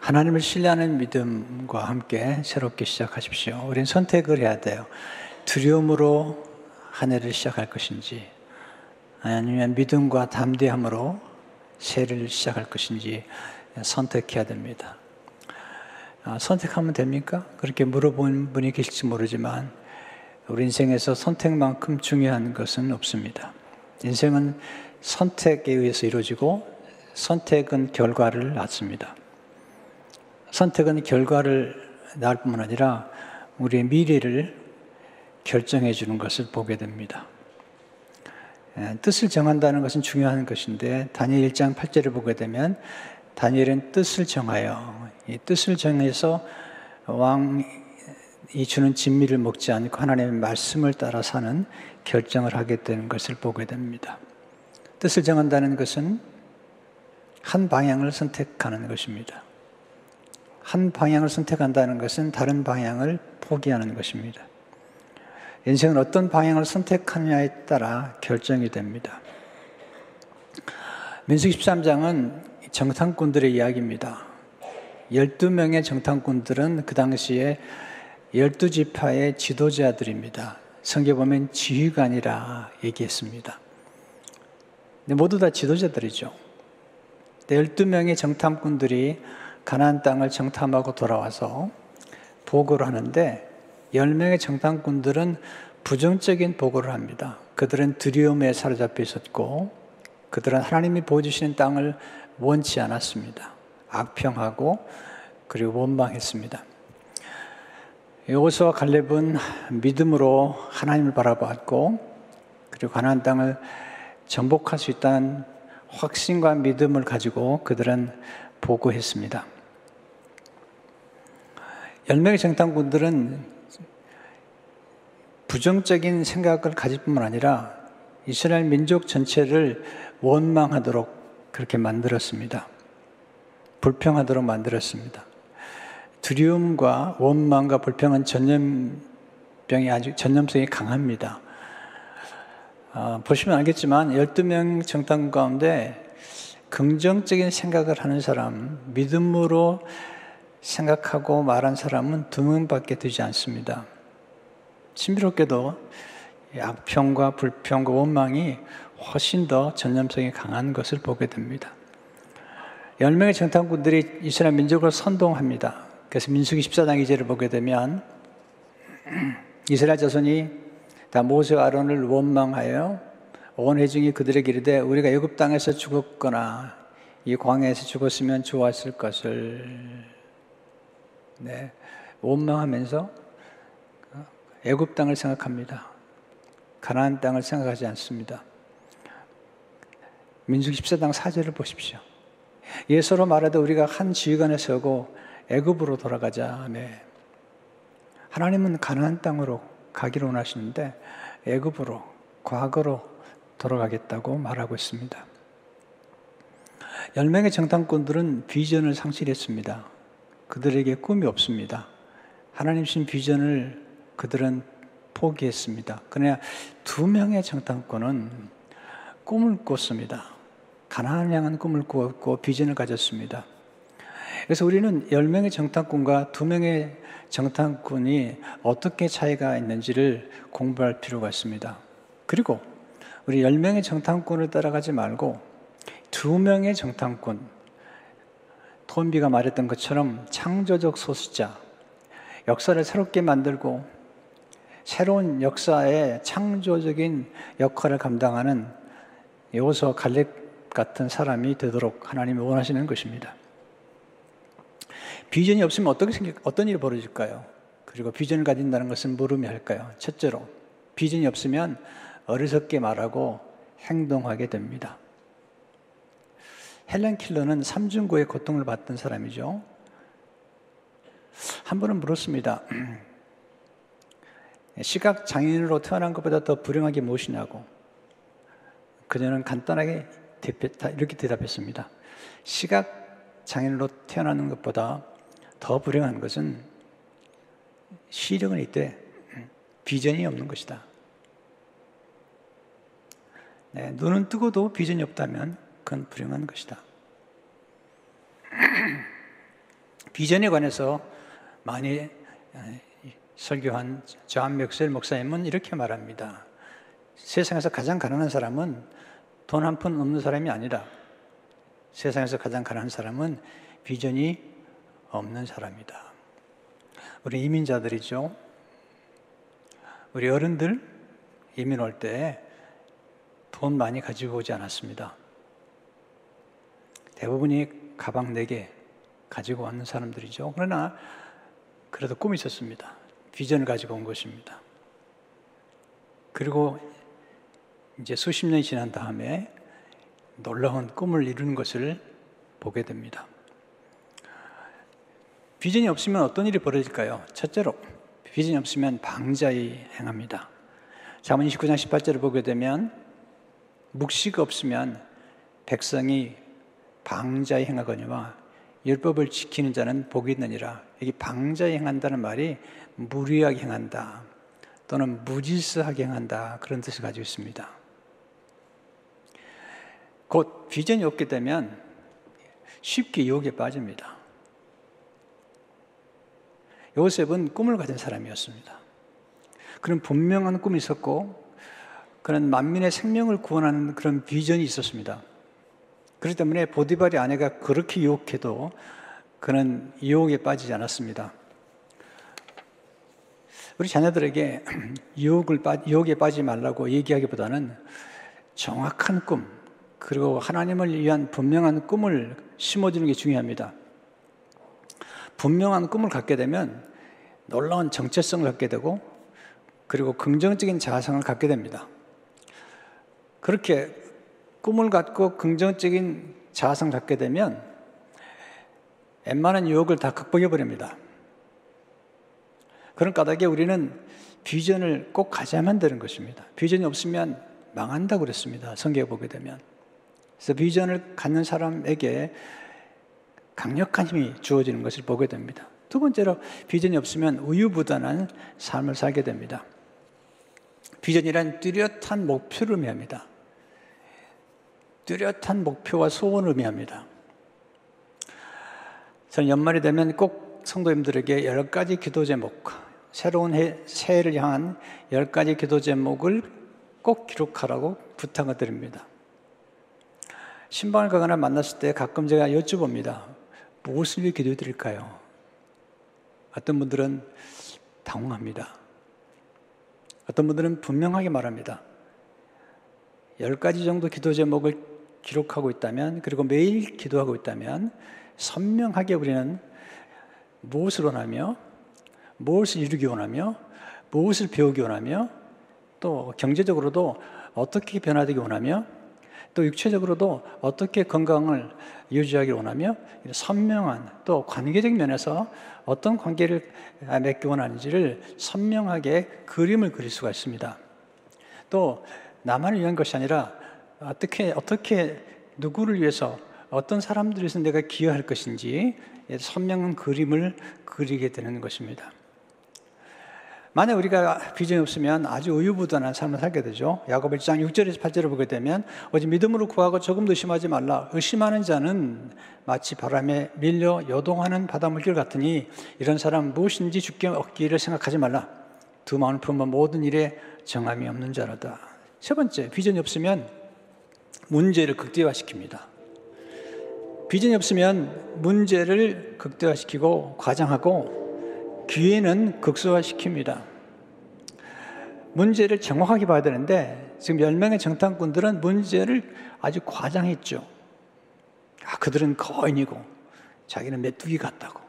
하나님을 신뢰하는 믿음과 함께 새롭게 시작하십시오. 우린 선택을 해야 돼요. 두려움으로 한 해를 시작할 것인지, 아니면 믿음과 담대함으로 새해를 시작할 것인지 선택해야 됩니다. 아, 선택하면 됩니까? 그렇게 물어본 분이 계실지 모르지만, 우리 인생에서 선택만큼 중요한 것은 없습니다. 인생은 선택에 의해서 이루어지고, 선택은 결과를 낳습니다. 선택은 결과를 낳을 뿐만 아니라 우리의 미래를 결정해 주는 것을 보게 됩니다. 예, 뜻을 정한다는 것은 중요한 것인데 다니엘 1장 8절을 보게 되면 다니엘은 뜻을 정하여 이 뜻을 정해서 왕이 주는 진미를 먹지 않고 하나님의 말씀을 따라 사는 결정을 하게 되는 것을 보게 됩니다. 뜻을 정한다는 것은 한 방향을 선택하는 것입니다. 한 방향을 선택한다는 것은 다른 방향을 포기하는 것입니다. 인생은 어떤 방향을 선택하느냐에 따라 결정이 됩니다. 민수기 13장은 정탐꾼들의 이야기입니다. 12명의 정탐꾼들은 그 당시에 12지파의 지도자들입니다. 성경 보면 지휘관이라 얘기했습니다. 모두 다 지도자들이죠. 12명의 정탐꾼들이 가나안 땅을 정탐하고 돌아와서 보고를 하는데 10명의 정탐꾼들은 부정적인 보고를 합니다. 그들은 두려움에 사로잡혀 있었고 그들은 하나님이 보여주시는 땅을 원치 않았습니다. 악평하고 그리고 원망했습니다. 여호수와 갈렙은 믿음으로 하나님을 바라보았고 그리고 가나안 땅을 정복할 수 있다는 확신과 믿음을 가지고 그들은 보고했습니다. 열명의 정탐꾼들은 부정적인 생각을 가질 뿐만 아니라 이스라엘 민족 전체를 원망하도록 그렇게 만들었습니다. 불평하도록 만들었습니다. 두려움과 원망과 불평은 전염병이 아주 전염성이 강합니다. 어, 보시면 알겠지만 12명 정탐 가운데 긍정적인 생각을 하는 사람, 믿음으로 생각하고 말한 사람은 두 명밖에 되지 않습니다. 신비롭게도 악평과 불평과 원망이 훨씬 더 전염성이 강한 것을 보게 됩니다. 10명의 정탐꾼들이 이스라엘 민족을 선동합니다. 그래서 민수기 14장 2절을 보게 되면 이스라엘 자손이 다 모세 아론을 원망하여 온 회중이 그들에게 이르되 우리가 애굽 땅에서 죽었거나 이 광야에서 죽었으면 좋았을 것을 네, 원망하면서 애굽 땅을 생각합니다. 가나안 땅을 생각하지 않습니다. 민수기 14장 4절을 보십시오. 예서로 말하되 우리가 한 지휘관에 서고 애굽으로 돌아가자. 네. 하나님은 가나안 땅으로 가기를 원하시는데 애굽으로 과거로 돌아가겠다고 말하고 있습니다. 열명의 정탐꾼들은 비전을 상실했습니다. 그들에게 꿈이 없습니다. 하나님 신 비전을 그들은 포기했습니다. 그러나 두 명의 정탐꾼은 꿈을 꿨습니다. 가나안 향한 꿈을 꾸었고 비전을 가졌습니다. 그래서 우리는 10명의 정탐꾼과 2명의 정탐꾼이 어떻게 차이가 있는지를 공부할 필요가 있습니다. 그리고 우리 10명의 정탐꾼을 따라가지 말고 2명의 정탐꾼, 톰비가 말했던 것처럼 창조적 소수자, 역사를 새롭게 만들고 새로운 역사의 창조적인 역할을 감당하는 여호수아 갈렙 같은 사람이 되도록 하나님이 원하시는 것입니다. 비전이 없으면 어떻게 생각, 어떤 일이 벌어질까요? 그리고 비전을 가진다는 것은 물음이 할까요? 첫째로, 비전이 없으면 어리석게 말하고 행동하게 됩니다. 헬렌 킬러는 삼중고의 고통을 받던 사람이죠. 한 번은 물었습니다. 시각 장애인으로 태어난 것보다 더 불행한 게 무엇이냐고. 그녀는 간단하게 이렇게 대답했습니다. 시각 장애인으로 태어나는 것보다 더 불행한 것은 시력은 있되 비전이 없는 것이다. 네, 눈은 뜨고도 비전이 없다면 그건 불행한 것이다. 비전에 관해서 많이 설교한 존 맥스웰 목사님은 이렇게 말합니다. 세상에서 가장 가난한 사람은 돈 한 푼 없는 사람이 아니라 세상에서 가장 가난한 사람은 비전이 없는 사람이다. 우리 이민자들이죠. 우리 어른들 이민 올 때 돈 많이 가지고 오지 않았습니다. 대부분이 가방 4개 가지고 왔는 사람들이죠. 그러나 그래도 꿈이 있었습니다. 비전을 가지고 온 것입니다. 그리고 이제 수십 년이 지난 다음에 놀라운 꿈을 이루는 것을 보게 됩니다. 비전이 없으면 어떤 일이 벌어질까요? 첫째로 비전이 없으면 방자히 행합니다. 자문 29장 18절을 보게 되면 묵시가 없으면 백성이 방자히 행하거니와 율법을 지키는 자는 복이 있느니라. 여기 방자히 행한다는 말이 무리하게 행한다 또는 무질서하게 행한다 그런 뜻을 가지고 있습니다. 곧 비전이 없게 되면 쉽게 유혹에 빠집니다. 요셉은 꿈을 가진 사람이었습니다. 그런 분명한 꿈이 있었고 그런 만민의 생명을 구원하는 그런 비전이 있었습니다. 그렇기 때문에 보디발의 아내가 그렇게 유혹해도 그는 유혹에 빠지지 않았습니다. 우리 자녀들에게 유혹을 빠, 유혹에 빠지지 말라고 얘기하기보다는 정확한 꿈, 그리고 하나님을 위한 분명한 꿈을 심어주는 게 중요합니다. 분명한 꿈을 갖게 되면 놀라운 정체성을 갖게 되고 그리고 긍정적인 자아성을 갖게 됩니다. 그렇게 꿈을 갖고 긍정적인 자아성을 갖게 되면 웬만한 유혹을 다 극복해 버립니다. 그런 까닭에 우리는 비전을 꼭 가져야만 되는 것입니다. 비전이 없으면 망한다고 그랬습니다. 성경에 보게 되면. 그래서 비전을 갖는 사람에게 강력한 힘이 주어지는 것을 보게 됩니다. 두 번째로 비전이 없으면 우유부단한 삶을 살게 됩니다. 비전이란 뚜렷한 목표를 의미합니다. 뚜렷한 목표와 소원을 의미합니다. 저는 연말이 되면 꼭 성도님들에게 열 가지 기도 제목, 새로운 해, 새해를 향한 열 가지 기도 제목을 꼭 기록하라고 부탁을 드립니다. 신방을 가거나 만났을 때 가끔 제가 여쭤봅니다. 무엇을 위해 기도해 드릴까요? 어떤 분들은 당황합니다. 어떤 분들은 분명하게 말합니다. 열 가지 정도 기도 제목을 기록하고 있다면, 그리고 매일 기도하고 있다면, 선명하게 우리는 무엇을 원하며, 무엇을 이루기 원하며, 무엇을 배우기 원하며, 또 경제적으로도 어떻게 변화되기 원하며, 또 육체적으로도 어떻게 건강을 유지하기 원하며 선명한 또 관계적 면에서 어떤 관계를 맺기 원하는지를 선명하게 그림을 그릴 수가 있습니다. 또 나만을 위한 것이 아니라 어떻게 어떻게 누구를 위해서 어떤 사람들을 위해서 내가 기여할 것인지 선명한 그림을 그리게 되는 것입니다. 만약 우리가 비전이 없으면 아주 우유부단한 삶을 살게 되죠. 야곱 1장 6절에서 8절을 보게 되면 어제 믿음으로 구하고 조금도 의심하지 말라. 의심하는 자는 마치 바람에 밀려 요동하는 바닷물길 같으니 이런 사람 무엇인지 죽게 얻기를 생각하지 말라. 두 마음을 품은 모든 일에 정함이 없는 자라다. 세 번째, 비전이 없으면 문제를 극대화시킵니다. 비전이 없으면 문제를 극대화시키고 과장하고 기회는 극소화시킵니다. 문제를 정확하게 봐야 되는데 지금 10명의 정탐꾼들은 문제를 아주 과장했죠. 아, 그들은 거인이고 자기는 메뚜기 같다고.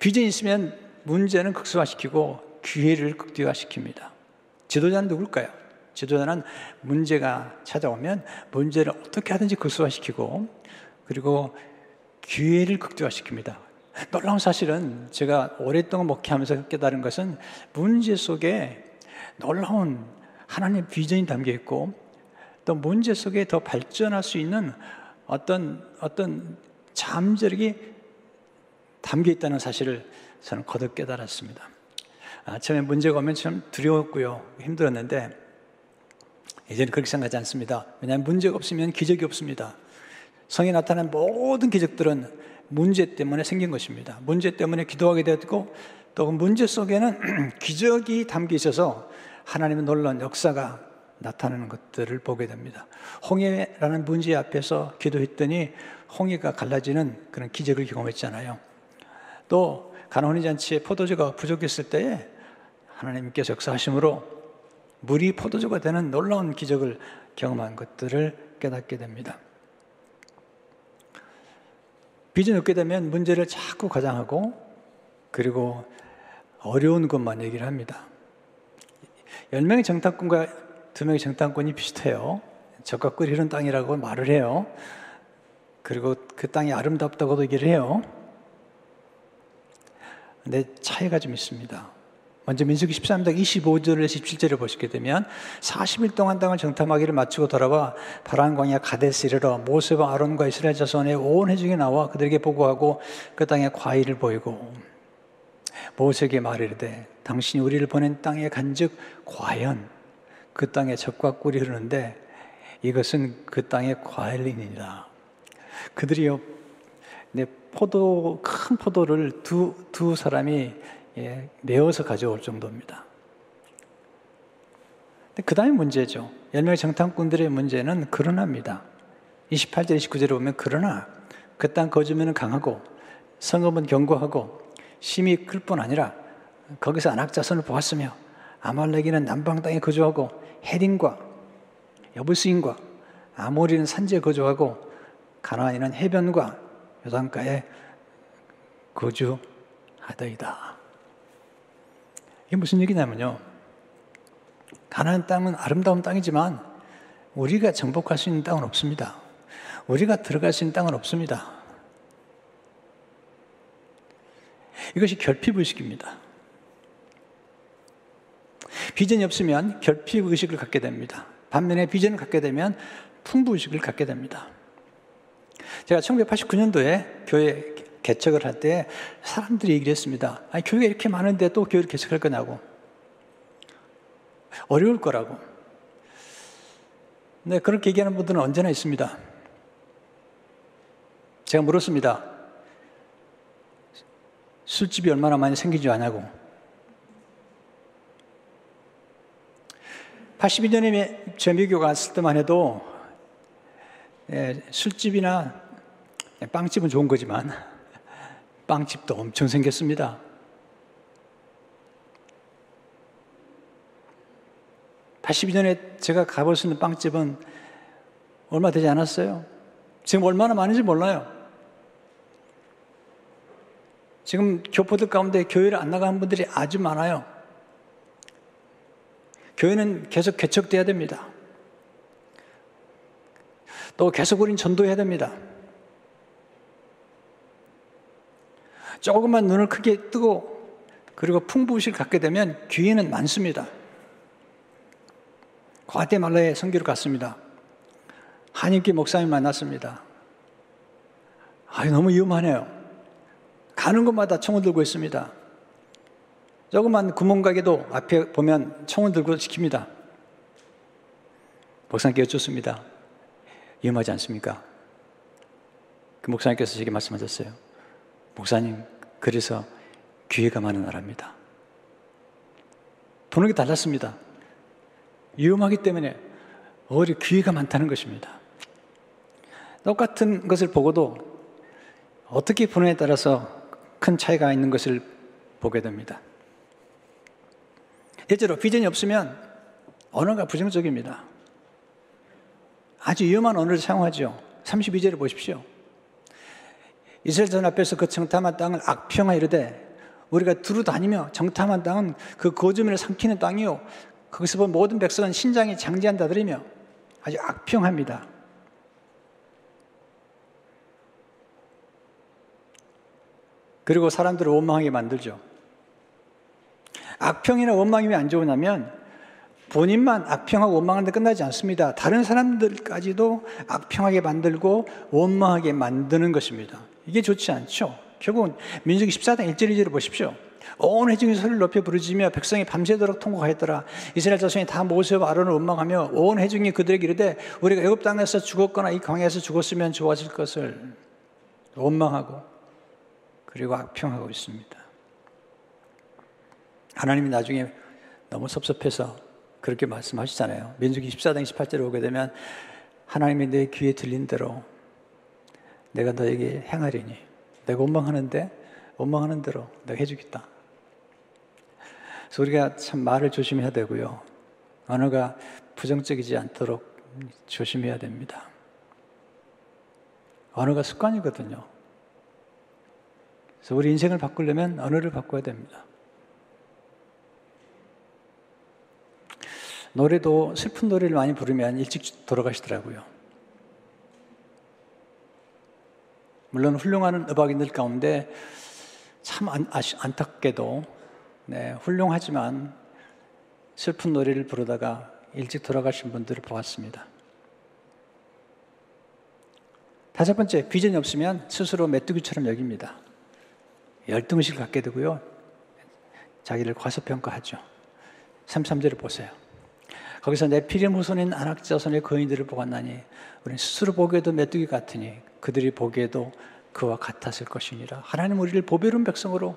비전이 있으면 문제는 극소화시키고 기회를 극대화시킵니다. 지도자는 누굴까요? 지도자는 문제가 찾아오면 문제를 어떻게 하든지 극소화시키고 그리고 기회를 극대화시킵니다. 놀라운 사실은 제가 오랫동안 목회하면서 깨달은 것은 문제 속에 놀라운 하나님의 비전이 담겨 있고 또 문제 속에 더 발전할 수 있는 어떤 어떤 잠재력이 담겨 있다는 사실을 저는 거듭 깨달았습니다. 아, 처음에 문제가 오면 참 두려웠고요. 힘들었는데 이제는 그렇게 생각하지 않습니다. 왜냐하면 문제가 없으면 기적이 없습니다. 성에 나타난 모든 기적들은 문제 때문에 생긴 것입니다. 문제 때문에 기도하게 되었고 또그 문제 속에는 기적이 담겨 있어서 하나님의 놀라운 역사가 나타나는 것들을 보게 됩니다. 홍해라는 문제 앞에서 기도했더니 홍해가 갈라지는 그런 기적을 경험했잖아요. 또 가나혼의 잔치에 포도주가 부족했을 때에 하나님께서 역사하심으로 물이 포도주가 되는 놀라운 기적을 경험한 것들을 깨닫게 됩니다. 빚을 얻게 되면 문제를 자꾸 가장하고 그리고 어려운 것만 얘기를 합니다. 10명의 정탐꾼과 2명의 정탐꾼이 비슷해요. 적과 흐른 땅이라고 말을 해요. 그리고 그 땅이 아름답다고도 얘기를 해요. 근데 차이가 좀 있습니다. 먼저 민수기 13장 25절에서 17절을 보시게 되면 40일 동안 땅을 정탐하기를 마치고 돌아와 바란 광야 가데스 이르러 모세와 아론과 이스라엘 자손의 온 회중이 나와 그들에게 보고하고 그 땅에 과일을 보이고 모세에게 말이르되 당신이 우리를 보낸 땅에 간즉 과연 그 땅에 적과 꿀이 흐르는데 이것은 그 땅의 과일이니라. 그들이요 내 포도 큰 포도를 두 두 사람이 예, 내어서 가져올 정도입니다. 그 다음에 문제죠. 열명 정탐꾼들의 문제는 그러나입니다. 28절, 29절에 보면 그러나 그 땅 거주민은 강하고 성읍은 견고하고 심이 클뿐 아니라 거기서 안악자손을 보았으며 아말렉이는 남방 땅에 거주하고 헤린과 여부스인과 아모리는 산지에 거주하고 가나안이는 해변과 요단가에 거주하더이다. 이게 무슨 얘기냐면요. 가나안 땅은 아름다운 땅이지만 우리가 정복할 수 있는 땅은 없습니다. 우리가 들어갈 수 있는 땅은 없습니다. 이것이 결핍의식입니다. 비전이 없으면 결핍의식을 갖게 됩니다. 반면에 비전을 갖게 되면 풍부의식을 갖게 됩니다. 제가 1989년도에 교회 개척을 할 때 사람들이 얘기를 했습니다. 아니, 교회가 이렇게 많은데 또 교회를 개척할 거냐고. 어려울 거라고. 네, 그렇게 얘기하는 분들은 언제나 있습니다. 제가 물었습니다. 술집이 얼마나 많이 생기지 않냐고. 82년에 제 미국 갔을 때만 해도 예, 술집이나 빵집은 좋은 거지만 빵집도 엄청 생겼습니다. 82년에 제가 가볼 수 있는 빵집은 얼마 되지 않았어요. 지금 얼마나 많은지 몰라요. 지금 교포들 가운데 교회를 안 나가는 분들이 아주 많아요. 교회는 계속 개척돼야 됩니다. 또 계속 우린 전도해야 됩니다. 조금만 눈을 크게 뜨고 그리고 풍부의식을 갖게 되면 기회는 많습니다. 과테말라에 선교를 갔습니다. 한인기 목사님 만났습니다. 아, 너무 위험하네요. 가는 곳마다 총을 들고 있습니다. 조그만 구멍가게도 앞에 보면 총을 들고 지킵니다. 목사님께 여쭙습니다. 위험하지 않습니까? 그 목사님께서 제게 말씀하셨어요. 목사님, 그래서 기회가 많은 나라입니다. 분위기 달랐습니다. 위험하기 때문에 오히려 기회가 많다는 것입니다. 똑같은 것을 보고도 어떻게 보느냐에 따라서 큰 차이가 있는 것을 보게 됩니다. 실제로 비전이 없으면 언어가 부정적입니다. 아주 위험한 언어를 사용하죠. 32절을 보십시오. 이스라엘 전 앞에서 그 정탐한 땅을 악평하 이르되 우리가 두루 다니며 정탐한 땅은 그 거주민을 삼키는 땅이요 거기서 본 모든 백성은 신장이 장지한다더리며 아주 악평합니다. 그리고 사람들을 원망하게 만들죠. 악평이나 원망이 왜 안 좋으냐면 본인만 악평하고 원망하는데 끝나지 않습니다. 다른 사람들까지도 악평하게 만들고 원망하게 만드는 것입니다. 이게 좋지 않죠. 결국은 민수기 14장 1절 2절을 보십시오. 온 회중이 소리를 높여 부르짖며 백성이 밤새도록 통곡하였더라. 이스라엘 자손이 다 모세와 아론을 원망하며 온 회중이 그들에게 이르되 우리가 애굽 땅에서 죽었거나 이 광야에서 죽었으면 좋아질 것을 원망하고 그리고 악평하고 있습니다. 하나님이 나중에 너무 섭섭해서 그렇게 말씀하시잖아요. 민수기 14장 28절에 오게 되면 하나님이 내 귀에 들린 대로 내가 너에게 행하리니 내가 원망하는데 원망하는 대로 내가 해주겠다. 그래서 우리가 참 말을 조심해야 되고요. 언어가 부정적이지 않도록 조심해야 됩니다. 언어가 습관이거든요. 그래서 우리 인생을 바꾸려면 언어를 바꿔야 됩니다. 노래도 슬픈 노래를 많이 부르면 일찍 돌아가시더라고요. 물론 훌륭한 음악인들 가운데 참 안, 안타깝게도 네, 훌륭하지만 슬픈 노래를 부르다가 일찍 돌아가신 분들을 보았습니다. 다섯 번째, 비전이 없으면 스스로 메뚜기처럼 여깁니다. 열등의식을 갖게 되고요. 자기를 과소평가하죠. 33절을 보세요. 거기서 내 피림 후손인 안악자손의 거인들을 보았나니 우리는 스스로 보기에도 메뚜기 같으니 그들이 보기에도 그와 같았을 것이니라. 하나님 우리를 보배로운 백성으로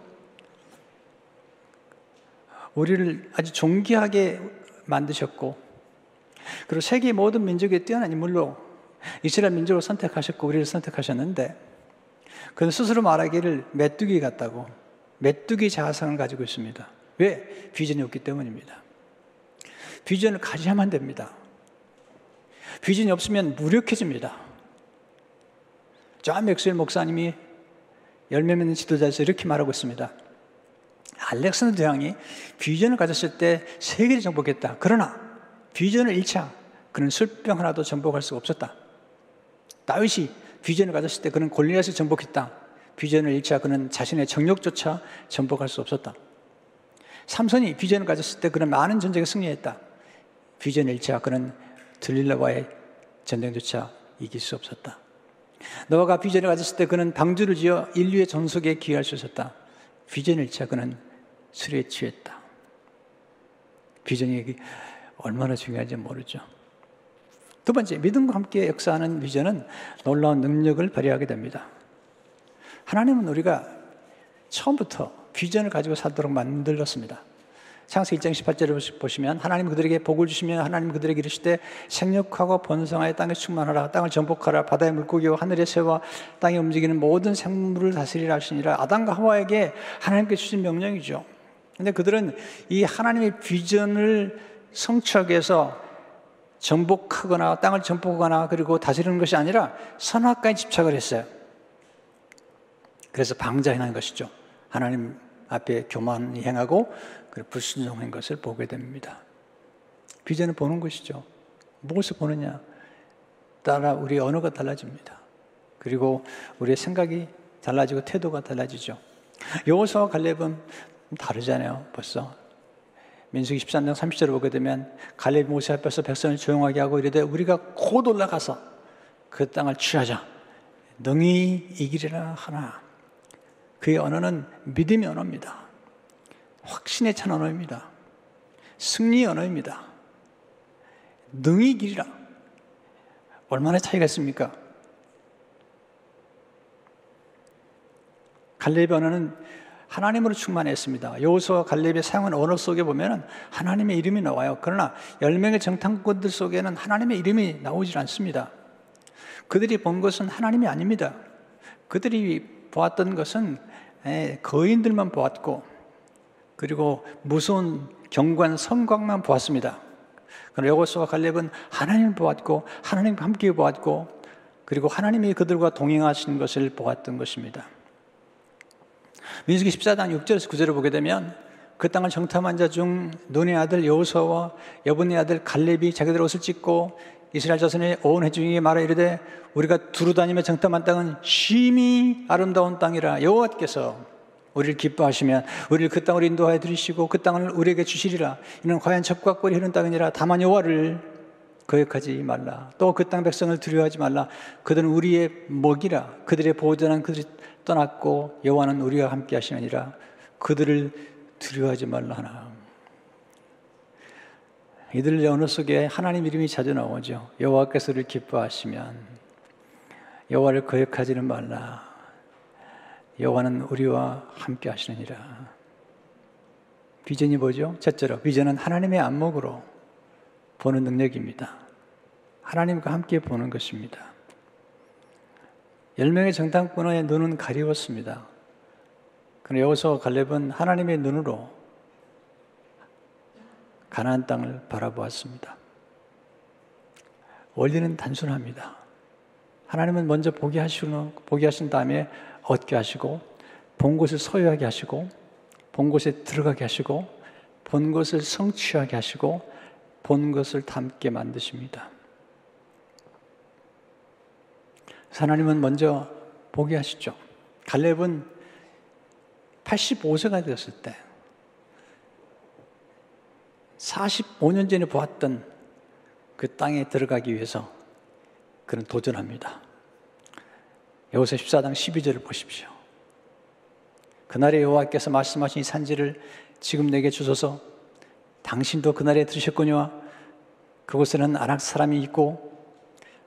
우리를 아주 존귀하게 만드셨고 그리고 세계 모든 민족의 뛰어난 인물로 이스라엘 민족을 선택하셨고 우리를 선택하셨는데 그는 스스로 말하기를 메뚜기 같다고 메뚜기 자아상을 가지고 있습니다. 왜? 비전이 없기 때문입니다. 비전을 가져야만 됩니다. 비전이 없으면 무력해집니다. 존 맥스웰 목사님이 열매 맺는 지도자에서 이렇게 말하고 있습니다. 알렉산더 대왕이 비전을 가졌을 때 세계를 정복했다. 그러나 비전을 잃자 그는 술병 하나도 정복할 수가 없었다. 다윗이 비전을 가졌을 때 그는 골리앗을 정복했다. 비전을 잃자 그는 자신의 정력조차 정복할 수 없었다. 삼손이 비전을 가졌을 때 그는 많은 전쟁에 승리했다. 비전을 잃자 그는 들릴라와의 전쟁조차 이길 수 없었다. 노아가 비전을 가졌을 때 그는 방주를 지어 인류의 전속에 기여할 수 있었다. 비전을 잃자 그는 술에 취했다. 비전이 얼마나 중요한지 모르죠. 두 번째, 믿음과 함께 역사하는 비전은 놀라운 능력을 발휘하게 됩니다. 하나님은 우리가 처음부터 비전을 가지고 살도록 만들었습니다. 창세 1장 18절을 보시면 하나님 그들에게 복을 주시면 하나님 그들에게 이르시되 생육하고 번성하여 땅에 충만하라 땅을 전복하라 바다의 물고기와 하늘의 새와 땅에 움직이는 모든 생물을 다스리라 하시니라 아담과 하와에게 하나님께 주신 명령이죠. 근데 그들은 이 하나님의 비전을 성취하기 위해서 정복하거나 땅을 정복하거나 그리고 다스리는 것이 아니라 선악과에 집착을 했어요. 그래서 방자해난 것이죠. 하나님 앞에 교만히 행하고 불순종한 것을 보게 됩니다. 비전을 보는 것이죠. 무엇을 보느냐? 따라 우리 언어가 달라집니다. 그리고 우리의 생각이 달라지고 태도가 달라지죠. 여호수와 갈렙은 다르잖아요. 벌써 민수기 13장 30절을 보게 되면 갈렙 모세 앞에서 백성을 조용하게 하고 이르되 우리가 곧 올라가서 그 땅을 취하자. 능히 이기리라 하나. 그의 언어는 믿음의 언어입니다. 확신에 찬 언어입니다. 승리의 언어입니다. 능히 이기리라. 얼마나 차이가 있습니까? 갈렙의 언어는 하나님으로 충만했습니다. 여호수와 갈렙의 사용한 언어 속에 보면 하나님의 이름이 나와요. 그러나 열명의 정탐꾼들 속에는 하나님의 이름이 나오질 않습니다. 그들이 본 것은 하나님이 아닙니다. 그들이 보았던 것은 거인들만 보았고 그리고 무서운 경관 성곽만 보았습니다. 그러나 여호수와 갈렙은 하나님을 보았고 하나님과 함께 보았고 그리고 하나님이 그들과 동행하신 것을 보았던 것입니다. 민수기 14장 6절에서 9절을 보게 되면 그 땅을 정탐한 자 중 눈의 아들 여호수아와 여분의 아들 갈렙이 자기들 옷을 찢고 이스라엘 자손의 온 회중에게 말하 이르되 우리가 두루 다니며 정탐한 땅은 심히 아름다운 땅이라 여호와께서 우리를 기뻐하시면 우리를 그 땅을 인도하여 들이시고 그 땅을 우리에게 주시리라 이는 과연 적과 꿀이 흐르는 땅이니라 다만 여호와를 거역하지 말라 또 그 땅 백성을 두려워하지 말라 그들은 우리의 먹이라 그들의 보호자는 그들이 떠났고 여호와는 우리와 함께 하시느니라 그들을 두려워하지 말라 하나. 이들 언어 속에 하나님 이름이 자주 나오죠. 여호와께서를 기뻐하시면 여호와를 거역하지는 말라. 여호와는 우리와 함께 하시느니라. 비전이 뭐죠? 첫째로 비전은 하나님의 안목으로 보는 능력입니다. 하나님과 함께 보는 것입니다. 열 명의 정탐꾼의 눈은 가리웠습니다. 그러나 여호수아 갈렙은 하나님의 눈으로 가나안 땅을 바라보았습니다. 원리는 단순합니다. 하나님은 먼저 보게 하시는 보게 하신 다음에 얻게 하시고 본 곳을 소유하게 하시고 본 곳에 들어가게 하시고 본 것을 성취하게 하시고 본 것을 담게 만드십니다. 하나님은 먼저 보게 하시죠. 갈렙은 85세가 되었을 때 45년 전에 보았던 그 땅에 들어가기 위해서 그는 도전합니다. 여호서 14장 12절을 보십시오. 그날에 여호와께서 말씀하신 이 산지를 지금 내게 주소서 당신도 그날에 들으셨거니와 그곳에는 아낙 사람이 있고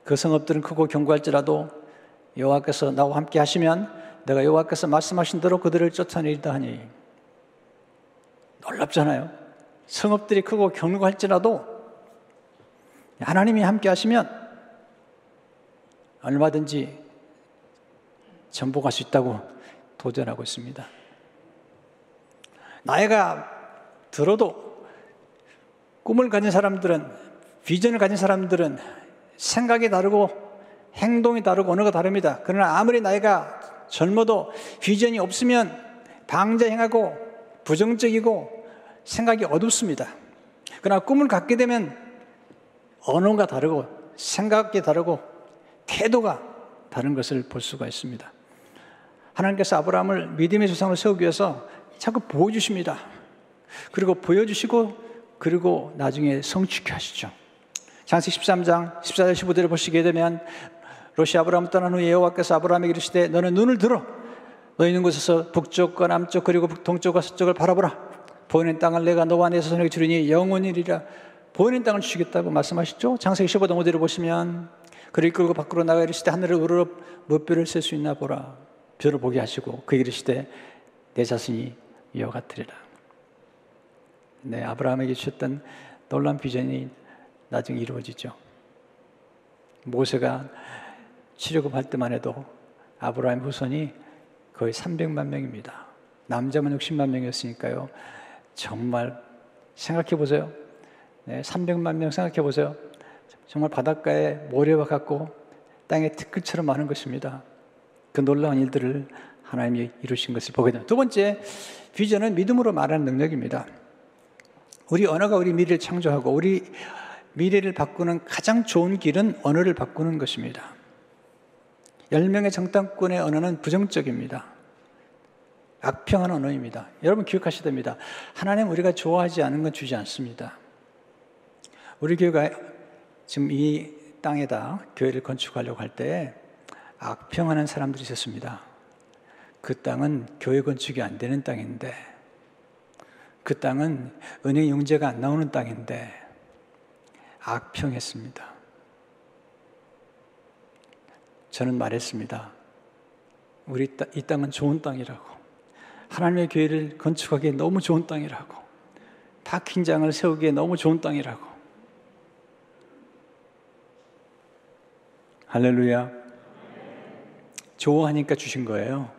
그 성읍들은 크고 견고할지라도 여호와께서 나와 함께 하시면 내가 여호와께서 말씀하신 대로 그들을 쫓아내리다 하니 놀랍잖아요. 성읍들이 크고 견고할지라도 하나님이 함께 하시면 얼마든지 전복할 수 있다고 도전하고 있습니다. 나이가 들어도 꿈을 가진 사람들은 비전을 가진 사람들은 생각이 다르고 행동이 다르고 언어가 다릅니다. 그러나 아무리 나이가 젊어도 비전이 없으면 방자행하고 부정적이고 생각이 어둡습니다. 그러나 꿈을 갖게 되면 언어가 다르고 생각이 다르고 태도가 다른 것을 볼 수가 있습니다. 하나님께서 아브라함을 믿음의 조상으로 세우기 위해서 자꾸 보여주십니다. 그리고 보여주시고 그리고 나중에 성취케 하시죠. 장세기 13장 14절 15절을 보시게 되면 로시 아브라함 떠난 후에 여호와께서 아브라함에게 이르시되 너는 눈을 들어. 너 있는 곳에서 북쪽과 남쪽 그리고 동쪽과 서쪽을 바라보라. 보이는 땅을 내가 너와 내 자손에게 주리니 영원이리라. 보이는 땅을 주시겠다고 말씀하셨죠? 장세기 15장 5절을 보시면 그를 이끌고 밖으로 나가 이르시되 하늘을 우러러 무뼈를 셀 수 있나 보라 별을 보게 하시고 그 이르시되 내 자신이 이와 같으리라 네, 아브라함에게 주셨던 놀란 비전이 나중에 이루어지죠. 모세가 치료급할 때만 해도 아브라함 후손이 거의 300만 명입니다. 남자만 60만 명이었으니까요. 정말 생각해 보세요. 네, 300만 명 생각해 보세요. 정말 바닷가에 모래와 같고 땅에 티끌처럼 많은 것입니다. 그 놀라운 일들을 하나님이 이루신 것을 보게 됩니다. 두 번째, 비전은 믿음으로 말하는 능력입니다. 우리 언어가 우리 미래를 창조하고 우리 미래를 바꾸는 가장 좋은 길은 언어를 바꾸는 것입니다. 10명의 정당권의 언어는 부정적입니다. 악평한 언어입니다. 여러분 기억하셔야 됩니다. 하나님 우리가 좋아하지 않은 건 주지 않습니다. 우리 교회가 지금 이 땅에다 교회를 건축하려고 할 때 악평하는 사람들이 있었습니다. 그 땅은 교회 건축이 안 되는 땅인데 그 땅은 은행 용제가 안 나오는 땅인데 악평했습니다. 저는 말했습니다. 우리 이 땅은 좋은 땅이라고. 하나님의 교회를 건축하기에 너무 좋은 땅이라고. 파킹장을 세우기에 너무 좋은 땅이라고. 할렐루야. 좋아하니까 주신 거예요.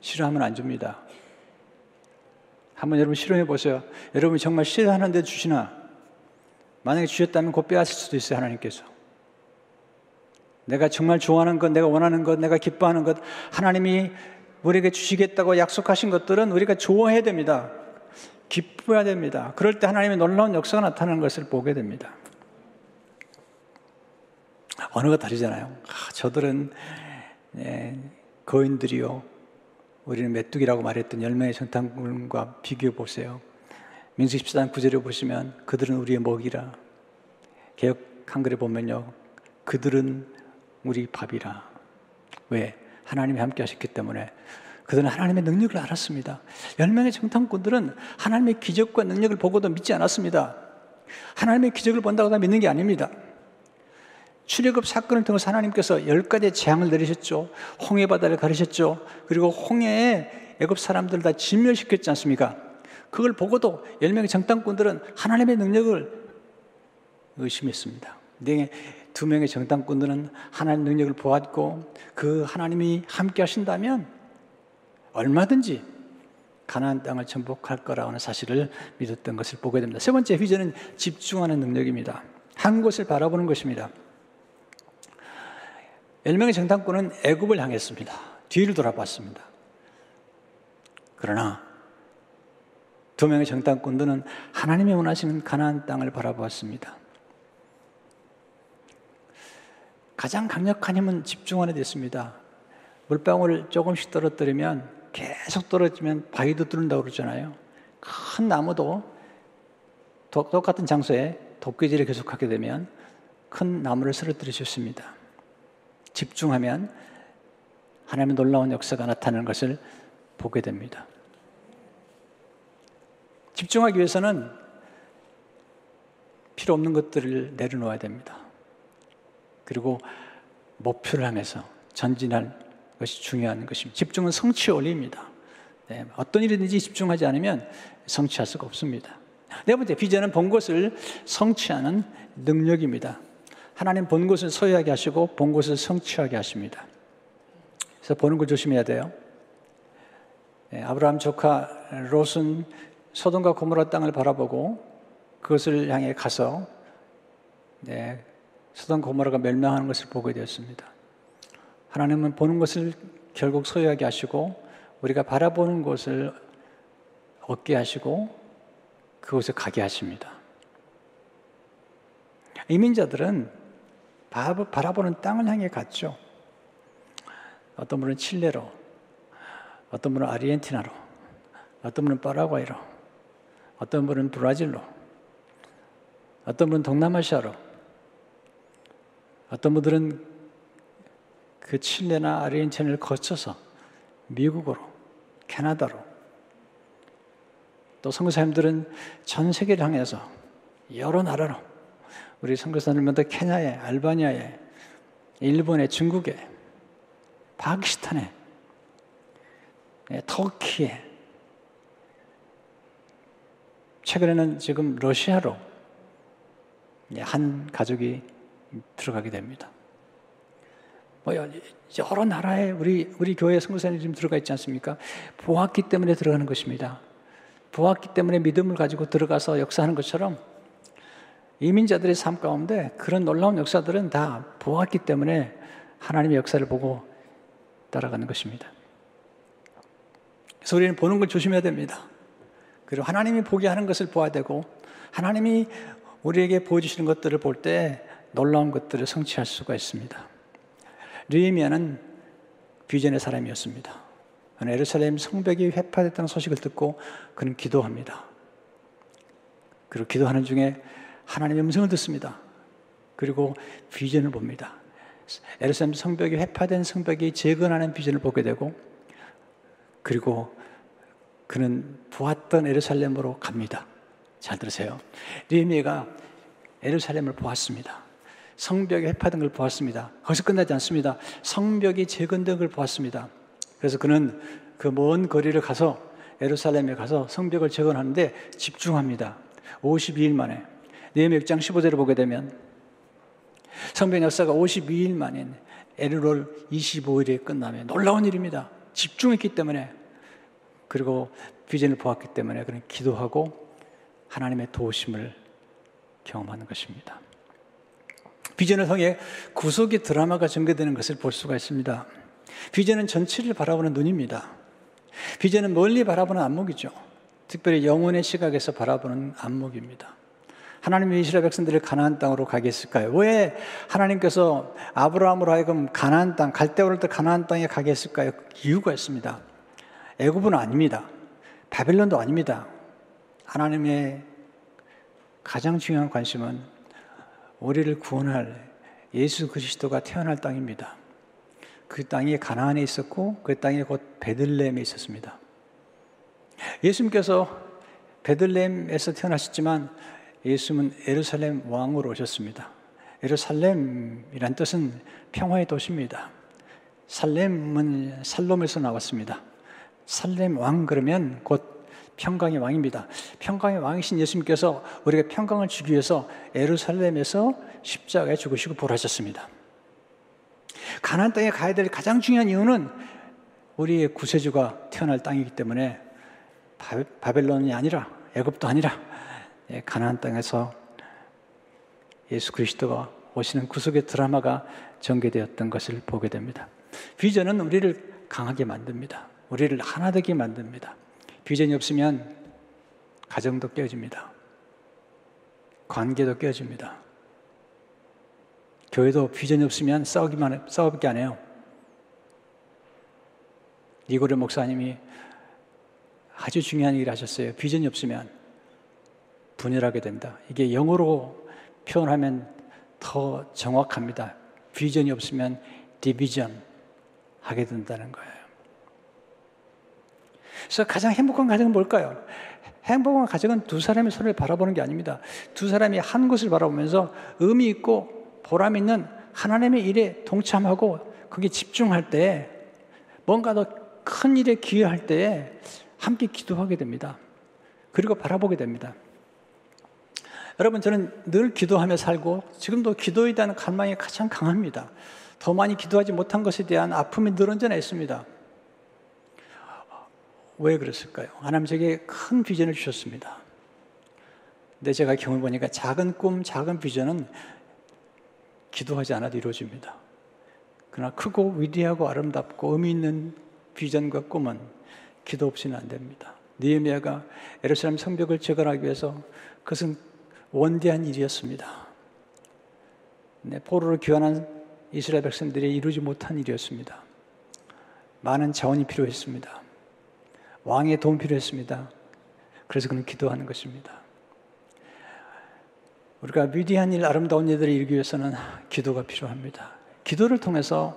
싫어하면 안 줍니다. 한번 여러분 실험해 보세요. 여러분이 정말 싫어하는데 주시나? 만약에 주셨다면 곧 빼앗을 수도 있어요, 하나님께서. 내가 정말 좋아하는 것, 내가 원하는 것, 내가 기뻐하는 것, 하나님이 우리에게 주시겠다고 약속하신 것들은 우리가 좋아해야 됩니다. 기뻐해야 됩니다. 그럴 때 하나님의 놀라운 역사가 나타나는 것을 보게 됩니다. 언어가 다르잖아요. 아, 저들은 네, 거인들이요. 우리는 메뚜기라고 말했던 열매의 전탕물과 비교해 보세요. 민수 14장 9절에 보시면 그들은 우리의 먹이라. 개혁 한글에 보면요. 그들은 우리 밥이라. 왜? 하나님이 함께 하셨기 때문에. 그들은 하나님의 능력을 알았습니다. 열명의 정탐꾼들은 하나님의 기적과 능력을 보고도 믿지 않았습니다. 하나님의 기적을 본다고 다 믿는 게 아닙니다. 출애굽 사건을 통해서 하나님께서 열 가지 재앙을 내리셨죠. 홍해 바다를 가르셨죠. 그리고 홍해에 애굽 사람들 다 진멸시켰지 않습니까? 그걸 보고도 열 명의 정탐꾼들은 하나님의 능력을 의심했습니다. 네, 두 명의 정탐꾼들은 하나님 능력을 보았고 그 하나님이 함께 하신다면 얼마든지 가나안 땅을 정복할 거라는 사실을 믿었던 것을 보게 됩니다. 세 번째 비전은 집중하는 능력입니다. 한 곳을 바라보는 것입니다. 열명의 정탐꾼은 애굽을 향했습니다. 뒤를 돌아봤습니다. 그러나 두 명의 정탐꾼들은 하나님이 원하시는 가나안 땅을 바라보았습니다. 가장 강력한 힘은 집중하는 데 있습니다. 물방울을 조금씩 떨어뜨리면 계속 떨어지면 바위도 뚫는다고 그러잖아요. 큰 나무도 똑같은 장소에 도끼질을 계속하게 되면 큰 나무를 있습니다. 집중하면 하나님의 놀라운 역사가 나타나는 것을 보게 됩니다. 집중하기 위해서는 필요 없는 것들을 내려놓아야 됩니다. 그리고 목표를 향해서 전진할 것이 중요한 것입니다. 집중은 성취 원리입니다. 네, 어떤 일이든지 집중하지 않으면 성취할 수가 없습니다. 네 번째, 비전은 본 것을 성취하는 능력입니다. 하나님 본 것을 소유하게 하시고 본 것을 성취하게 하십니다. 그래서 보는 걸 조심해야 돼요. 네, 아브라함 조카 롯은 소돔과 고모라 땅을 바라보고 그것을 향해 가서 네, 소돔 고모라가 멸망하는 것을 보게 되었습니다. 하나님은 보는 것을 결국 소유하게 하시고 우리가 바라보는 것을 얻게 하시고 그곳에 가게 하십니다. 이민자들은 바라보는 땅을 향해 갔죠. 어떤 분은 칠레로, 어떤 분은 아르헨티나로, 어떤 분은 파라과이로, 어떤 분은 브라질로, 어떤 분은 동남아시아로, 어떤 분들은 그 칠레나 아르헨티나를 거쳐서 미국으로, 캐나다로, 또 선교사님들은 전 세계를 향해서 여러 나라로 우리 선교사님들도 케냐에, 알바니아에, 일본에, 중국에, 파키스탄에, 네, 터키에, 최근에는 지금 러시아로 한 가족이 들어가게 됩니다. 뭐 여러 나라에 우리 우리 교회 선교사님 지금 들어가 있지 않습니까? 보았기 때문에 들어가는 것입니다. 보았기 때문에 믿음을 가지고 들어가서 역사하는 것처럼 이민자들의 삶 가운데 그런 놀라운 역사들은 다 보았기 때문에 하나님의 역사를 보고 따라가는 것입니다. 그래서 우리는 보는 걸 조심해야 됩니다. 그리고 하나님이 보게 하는 것을 보아야 되고 하나님이 우리에게 보여주시는 것들을 볼 때 놀라운 것들을 성취할 수가 있습니다. 느헤미야는 비전의 사람이었습니다. 에르살렘 성벽이 회파됐다는 소식을 듣고 그는 기도합니다. 그리고 기도하는 중에 하나님의 음성을 듣습니다. 그리고 비전을 봅니다. 에르살렘 성벽이 회파된 성벽이 재건하는 비전을 보게 되고 그리고 그는 보았던 에르살렘으로 갑니다. 잘 들으세요. 느헤미야가 에르살렘을 보았습니다. 성벽이 회파된 걸 보았습니다. 거기서 끝나지 않습니다. 성벽이 재건된 걸 보았습니다. 그래서 그는 그 먼 거리를 가서 에루살렘에 가서 성벽을 재건하는데 집중합니다. 52일 만에. 네헤미야 장 15절을 보게 되면 성벽 역사가 52일 만에 에르롤 25일에 끝나면 놀라운 일입니다. 집중했기 때문에 그리고 비전을 보았기 때문에 그는 기도하고 하나님의 도우심을 경험하는 것입니다. 비전을 통해 구속의 드라마가 전개되는 것을 볼 수가 있습니다. 비전은 전체를 바라보는 눈입니다. 비전은 멀리 바라보는 안목이죠. 특별히 영혼의 시각에서 바라보는 안목입니다. 하나님이 이스라엘 백성들을 가나안 땅으로 가게 했을까요? 왜 하나님께서 아브라함으로 하여금 가나안 땅, 갈대오를 때 가나안 땅에 가게 했을까요? 이유가 있습니다. 애굽은 아닙니다. 바벨론도 아닙니다. 하나님의 가장 중요한 관심은 우리를 구원할 예수 그리스도가 태어날 땅입니다. 그 땅이 가나안에 있었고 그 땅이 곧 베들레헴에 있었습니다. 예수님께서 베들레헴에서 태어나셨지만 예수님은 에루살렘 왕으로 오셨습니다. 예루살렘이란 뜻은 평화의 도시입니다. 살렘은 살롬에서 나왔습니다. 살렘 왕 그러면 곧 평강의 왕입니다. 평강의 왕이신 예수님께서 우리가 평강을 주기 위해서 예루살렘에서 십자가에 죽으시고 부활하셨습니다. 가나안 땅에 가야 될 가장 중요한 이유는 우리의 구세주가 태어날 땅이기 때문에 바벨론이 아니라 애굽도 아니라 예, 가나안 땅에서 예수 그리스도가 오시는 구속의 드라마가 전개되었던 것을 보게 됩니다. 비전은 우리를 강하게 만듭니다. 우리를 하나 되게 만듭니다. 비전이 없으면 가정도 깨어집니다. 관계도 깨어집니다. 교회도 비전이 없으면 싸우기만 싸우밖에 안 해요. 니고레 목사님이 아주 중요한 얘기를 하셨어요. 비전이 없으면 분열하게 된다. 이게 영어로 표현하면 더 정확합니다. 비전이 없으면 디비전 하게 된다는 거예요. 그래서 가장 행복한 가정은 뭘까요? 행복한 가정은 두 사람이 서로를 바라보는 게 아닙니다. 두 사람이 한 것을 바라보면서 의미 있고 보람 있는 하나님의 일에 동참하고 거기에 집중할 때 뭔가 더 큰 일에 기여할 때 함께 기도하게 됩니다. 그리고 바라보게 됩니다. 여러분, 저는 늘 기도하며 살고 지금도 기도에 대한 갈망이 가장 강합니다. 더 많이 기도하지 못한 것에 대한 아픔이 늘 언제나 있습니다. 왜 그랬을까요? 하나님 제게 큰 비전을 주셨습니다. 근데 제가 경험해 보니까 작은 꿈, 작은 비전은 기도하지 않아도 이루어집니다. 그러나 크고 위대하고 아름답고 의미 있는 비전과 꿈은 기도 없이는 안 됩니다. 니에미아가 에루살렘 성벽을 재건하기 위해서 그것은 원대한 일이었습니다. 네, 포로로 귀환한 이스라엘 백성들이 이루지 못한 일이었습니다. 많은 자원이 필요했습니다. 왕의 도움 필요했습니다. 그래서 그는 기도하는 것입니다. 우리가 위대한 일, 아름다운 일들을 이루기 위해서는 기도가 필요합니다. 기도를 통해서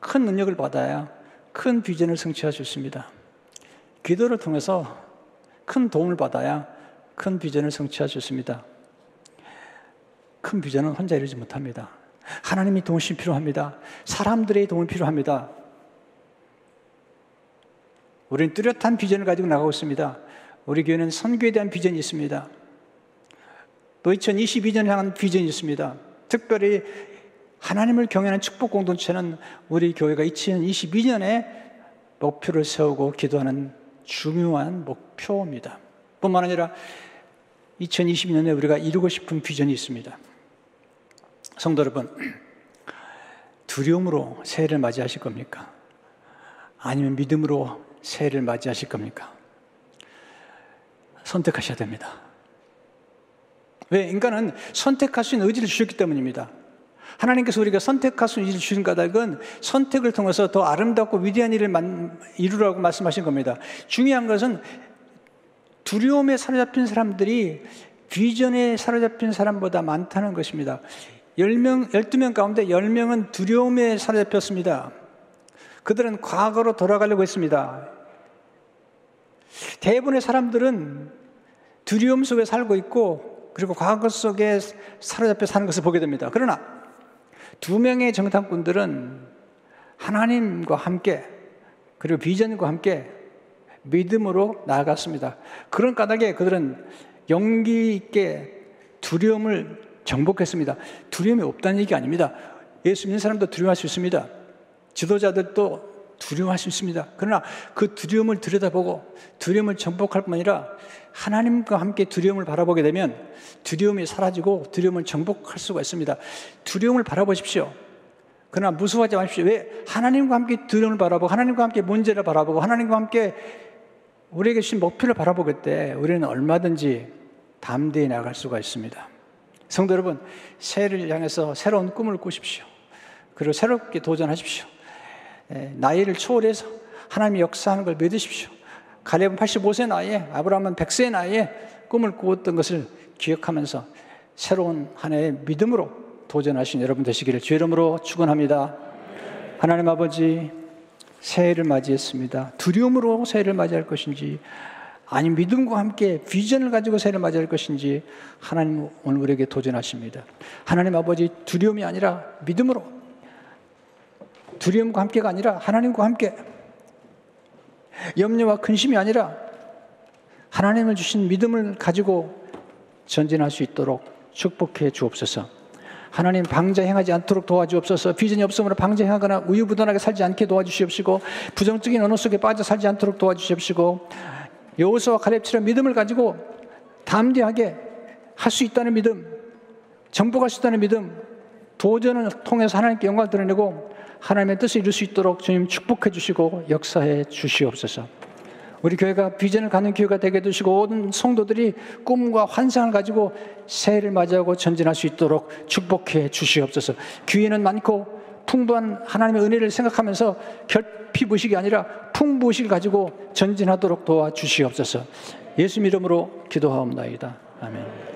큰 능력을 받아야 큰 비전을 성취할 수 있습니다. 기도를 통해서 큰 도움을 받아야 큰 비전을 성취할 수 있습니다. 큰 비전은 혼자 이루지 못합니다. 하나님이 도움이 필요합니다. 사람들의 도움이 필요합니다. 우리는 뚜렷한 비전을 가지고 나가고 있습니다. 우리 교회는 선교에 대한 비전이 있습니다. 또 2022년을 향한 비전이 있습니다. 특별히 하나님을 경외하는 축복 공동체는 우리 교회가 2022년에 목표를 세우고 기도하는 중요한 목표입니다. 뿐만 아니라 2022년에 우리가 이루고 싶은 비전이 있습니다. 성도 여러분, 두려움으로 새해를 맞이하실 겁니까? 아니면 믿음으로 새해를 맞이하실 겁니까? 선택하셔야 됩니다. 왜? 인간은 선택할 수 있는 의지를 주셨기 때문입니다. 하나님께서 우리가 선택할 수 있는 의지를 주신 까닭은 선택을 통해서 더 아름답고 위대한 일을 이루라고 말씀하신 겁니다. 중요한 것은 두려움에 사로잡힌 사람들이 비전에 사로잡힌 사람보다 많다는 것입니다. 10명, 12명 가운데 10명은 두려움에 사로잡혔습니다. 그들은 과거로 돌아가려고 했습니다. 대부분의 사람들은 두려움 속에 살고 있고 그리고 과거 속에 사로잡혀 사는 것을 보게 됩니다. 그러나 두 명의 정탐꾼들은 하나님과 함께 그리고 비전과 함께 믿음으로 나아갔습니다. 그런 까닭에 그들은 용기 있게 두려움을 정복했습니다. 두려움이 없다는 얘기 아닙니다. 예수 믿는 사람도 두려워할 수 있습니다. 지도자들도 두려워할 수 있습니다. 그러나 그 두려움을 들여다보고 두려움을 정복할 뿐 아니라 하나님과 함께 두려움을 바라보게 되면 두려움이 사라지고 두려움을 정복할 수가 있습니다. 두려움을 바라보십시오. 그러나 무서워하지 마십시오. 왜? 하나님과 함께 두려움을 바라보고 하나님과 함께 문제를 바라보고 하나님과 함께 우리에게 주신 목표를 바라보게 때 우리는 얼마든지 담대히 나갈 수가 있습니다. 성도 여러분, 새해를 향해서 새로운 꿈을 꾸십시오. 그리고 새롭게 도전하십시오. 예, 나이를 초월해서 하나님이 역사하는 걸 믿으십시오. 갈렙은 85세 나이에, 아브라함은 100세 나이에 꿈을 꾸었던 것을 기억하면서 새로운 한 해의 믿음으로 도전하신 여러분 되시기를 주 이름으로 축원합니다. 하나님 아버지, 새해를 맞이했습니다. 두려움으로 새해를 맞이할 것인지 아니 믿음과 함께 비전을 가지고 새해를 맞이할 것인지 하나님 오늘 우리에게 도전하십니다. 하나님 아버지 두려움이 아니라 믿음으로 두려움과 함께가 아니라 하나님과 함께 염려와 근심이 아니라 하나님을 주신 믿음을 가지고 전진할 수 있도록 축복해 주옵소서. 하나님 방자 행하지 않도록 도와주옵소서. 비전이 없으므로 방자 행하거나 우유부단하게 살지 않게 도와주시옵시고 부정적인 언어 속에 빠져 살지 않도록 도와주시옵시고 여호수와 가렙처럼 믿음을 가지고 담대하게 할 수 있다는 믿음, 정복할 수 있다는 믿음, 도전을 통해서 하나님께 영광을 드러내고 하나님의 뜻을 이룰 수 있도록 주님 축복해 주시고 역사해 주시옵소서. 우리 교회가 비전을 갖는 교회가 되게 해주시고 모든 성도들이 꿈과 환상을 가지고 새해를 맞이하고 전진할 수 있도록 축복해 주시옵소서. 기회는 많고 풍부한 하나님의 은혜를 생각하면서 결핍의식이 아니라 풍부의식을 가지고 전진하도록 도와주시옵소서. 예수 이름으로 기도하옵나이다. 아멘.